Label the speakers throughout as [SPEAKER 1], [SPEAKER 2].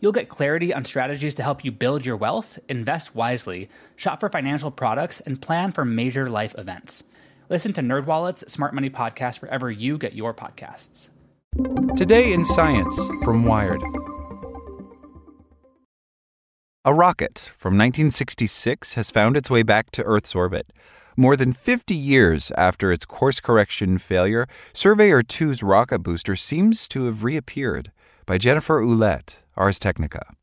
[SPEAKER 1] You'll get clarity on strategies to help you build your wealth, invest wisely, shop for financial products, and plan for major life events. Listen to NerdWallet's Smart Money Podcast wherever you get your podcasts.
[SPEAKER 2] Today in Science from Wired. A rocket from 1966 has found its way back to Earth's orbit. More than 50 years after its course correction failure, Surveyor 2's rocket booster seems to have reappeared. By Jennifer Ouellette, Ars Technica.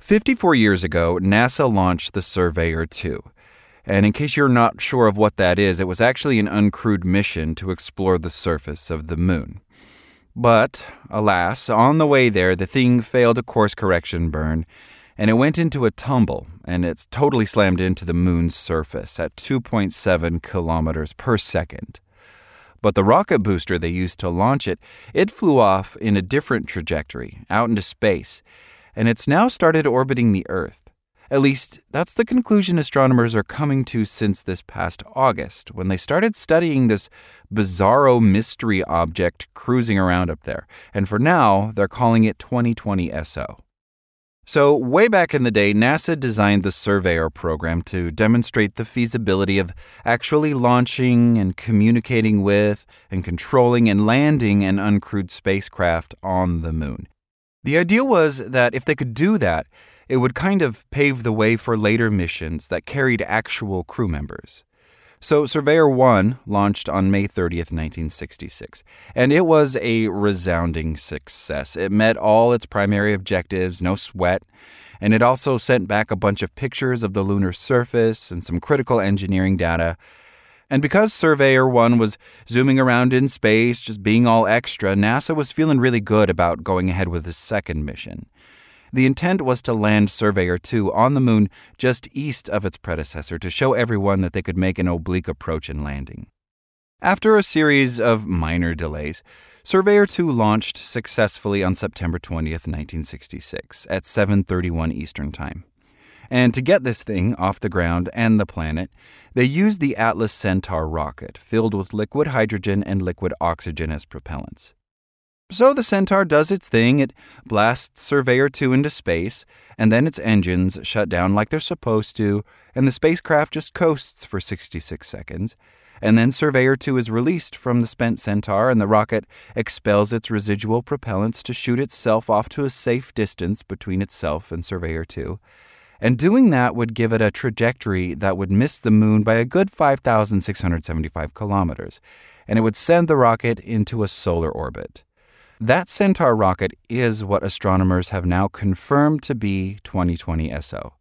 [SPEAKER 2] 54 years ago, NASA launched the Surveyor 2. And in case you're not sure of what that is, it was actually an uncrewed mission to explore the surface of the moon. But, alas, on the way there, the thing failed a course correction burn, and it went into a tumble, and it's totally slammed into the moon's surface at 2.7 kilometers per second. But the rocket booster they used to launch it, it flew off in a different trajectory, out into space, and it's now started orbiting the Earth. At least, that's the conclusion astronomers are coming to since this past August, when they started studying this bizarro mystery object cruising around up there. And for now, they're calling it 2020 SO. So, way back in the day, NASA designed the Surveyor program to demonstrate the feasibility of actually launching and communicating with and controlling and landing an uncrewed spacecraft on the moon. The idea was that if they could do that, it would kind of pave the way for later missions that carried actual crew members. So, Surveyor 1 launched on May 30th, 1966, and it was a resounding success. It met all its primary objectives, no sweat, and it also sent back a bunch of pictures of the lunar surface and some critical engineering data. And because Surveyor 1 was zooming around in space, just being all extra, NASA was feeling really good about going ahead with the second mission. The intent was to land Surveyor 2 on the moon just east of its predecessor to show everyone that they could make an oblique approach and landing. After a series of minor delays, Surveyor 2 launched successfully on September 20th, 1966 at 7:31 Eastern Time. And to get this thing off the ground and the planet, they used the Atlas Centaur rocket filled with liquid hydrogen and liquid oxygen as propellants. So the Centaur does its thing. It blasts Surveyor 2 into space, and then its engines shut down like they're supposed to, and the spacecraft just coasts for 66 seconds. And then Surveyor 2 is released from the spent Centaur, and the rocket expels its residual propellants to shoot itself off to a safe distance between itself and Surveyor 2. And doing that would give it a trajectory that would miss the moon by a good 5,675 kilometers, and it would send the rocket into a solar orbit. That Centaur rocket is what astronomers have now confirmed to be 2020 SO.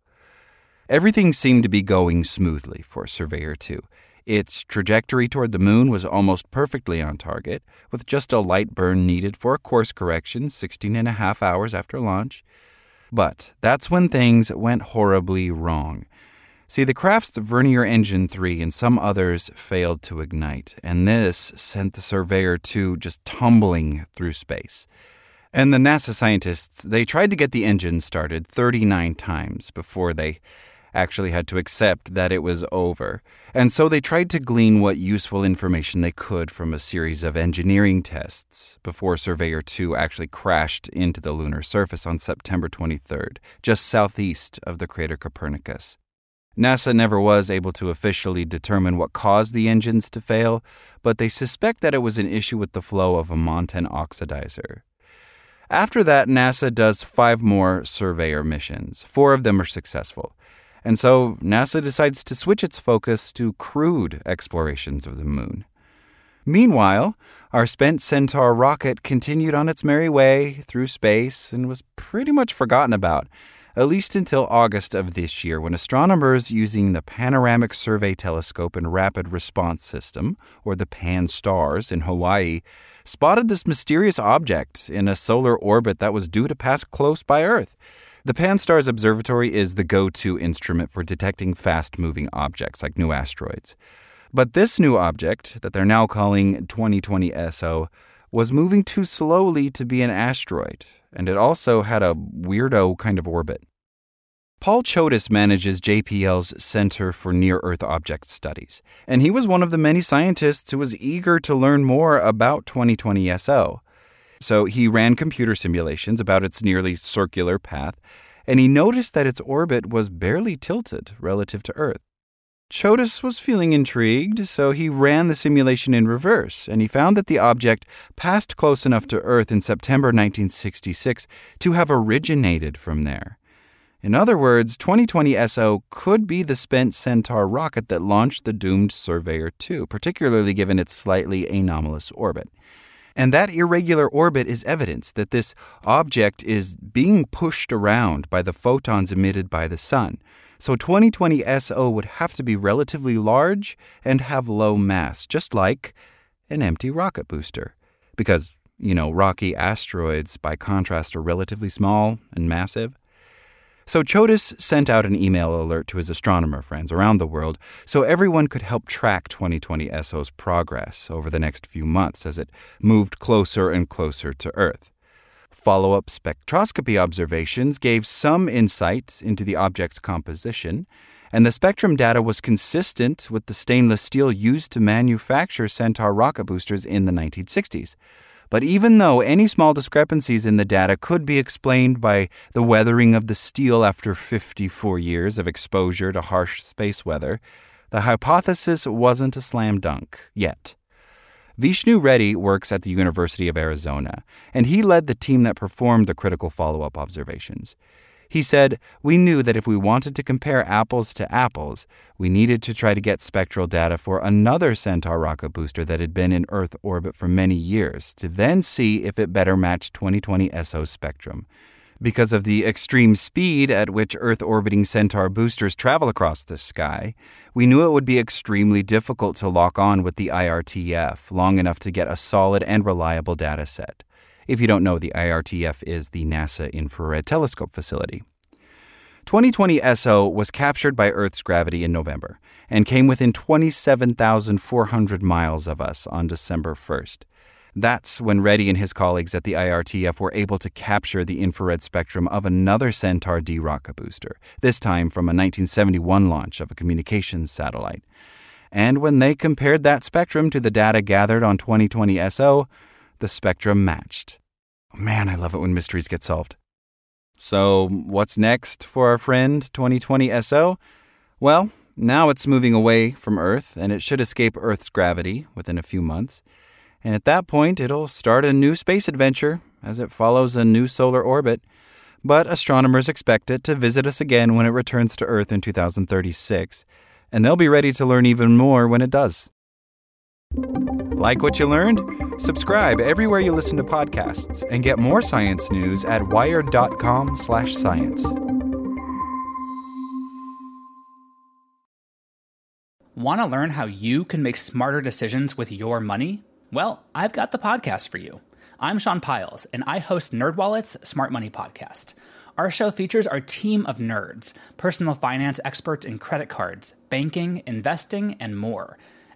[SPEAKER 2] Everything seemed to be going smoothly for Surveyor 2. Its trajectory toward the moon was almost perfectly on target, with just a light burn needed for a course correction 16 and a half hours after launch. But that's when things went horribly wrong. See, the craft's Vernier Engine 3 and some others failed to ignite, and this sent the Surveyor 2 just tumbling through space. And the NASA scientists, they tried to get the engine started 39 times before they actually had to accept that it was over. And so they tried to glean what useful information they could from a series of engineering tests before Surveyor 2 actually crashed into the lunar surface on September 23rd, just southeast of the crater Copernicus. NASA never was able to officially determine what caused the engines to fail, but they suspect that it was an issue with the flow of a Montan oxidizer. After that, NASA does five more surveyor missions. Four of them are successful. And so NASA decides to switch its focus to crewed explorations of the moon. Meanwhile, our spent Centaur rocket continued on its merry way through space and was pretty much forgotten about at least until August of this year, when astronomers using the Panoramic Survey Telescope and Rapid Response System, or the PAN-STARRS in Hawaii, spotted this mysterious object in a solar orbit that was due to pass close by Earth. The Pan-STARRS Observatory is the go to instrument for detecting fast moving objects like new asteroids. But this new object, that they're now calling 2020 SO, was moving too slowly to be an asteroid, and it also had a weirdo kind of orbit. Paul Chodas manages JPL's Center for Near Earth Object Studies, and he was one of the many scientists who was eager to learn more about 2020 SO. So he ran computer simulations about its nearly circular path, and he noticed that its orbit was barely tilted relative to Earth. Chodas was feeling intrigued, so he ran the simulation in reverse, and he found that the object passed close enough to Earth in September 1966 to have originated from there. In other words, 2020 SO could be the spent Centaur rocket that launched the doomed Surveyor 2, particularly given its slightly anomalous orbit. And that irregular orbit is evidence that this object is being pushed around by the photons emitted by the sun. So 2020 SO would have to be relatively large and have low mass, just like an empty rocket booster. Because, you know, rocky asteroids, by contrast, are relatively small and massive. So Chodas sent out an email alert to his astronomer friends around the world so everyone could help track 2020 SO's progress over the next few months as it moved closer and closer to Earth. Follow up spectroscopy observations gave some insights into the object's composition, and the spectrum data was consistent with the stainless steel used to manufacture Centaur rocket boosters in the 1960s. But even though any small discrepancies in the data could be explained by the weathering of the steel after 54 years of exposure to harsh space weather, the hypothesis wasn't a slam dunk yet. Vishnu Reddy works at the University of Arizona, and he led the team that performed the critical follow up observations. He said, We knew that if we wanted to compare apples to apples, we needed to try to get spectral data for another Centaur rocket booster that had been in Earth orbit for many years to then see if it better matched 2020 SO spectrum. Because of the extreme speed at which Earth orbiting Centaur boosters travel across the sky, we knew it would be extremely difficult to lock on with the IRTF long enough to get a solid and reliable data set. If you don't know, the IRTF is the NASA Infrared Telescope Facility. 2020 SO was captured by Earth's gravity in November and came within 27,400 miles of us on December 1st. That's when Reddy and his colleagues at the IRTF were able to capture the infrared spectrum of another Centaur D rocket booster, this time from a 1971 launch of a communications satellite. And when they compared that spectrum to the data gathered on 2020 SO, the spectrum matched. Man, I love it when mysteries get solved. So, what's next for our friend 2020 SO? Well, now it's moving away from Earth and it should escape Earth's gravity within a few months. And at that point, it'll start a new space adventure as it follows a new solar orbit. But astronomers expect it to visit us again when it returns to Earth in 2036, and they'll be ready to learn even more when it does. Like what you learned? Subscribe everywhere you listen to podcasts and get more science news at wired.com/science.
[SPEAKER 1] Want to learn how you can make smarter decisions with your money? Well, I've got the podcast for you. I'm Sean Pyles, and I host NerdWallet's Smart Money Podcast. Our show features our team of nerds, personal finance experts in credit cards, banking, investing, and more.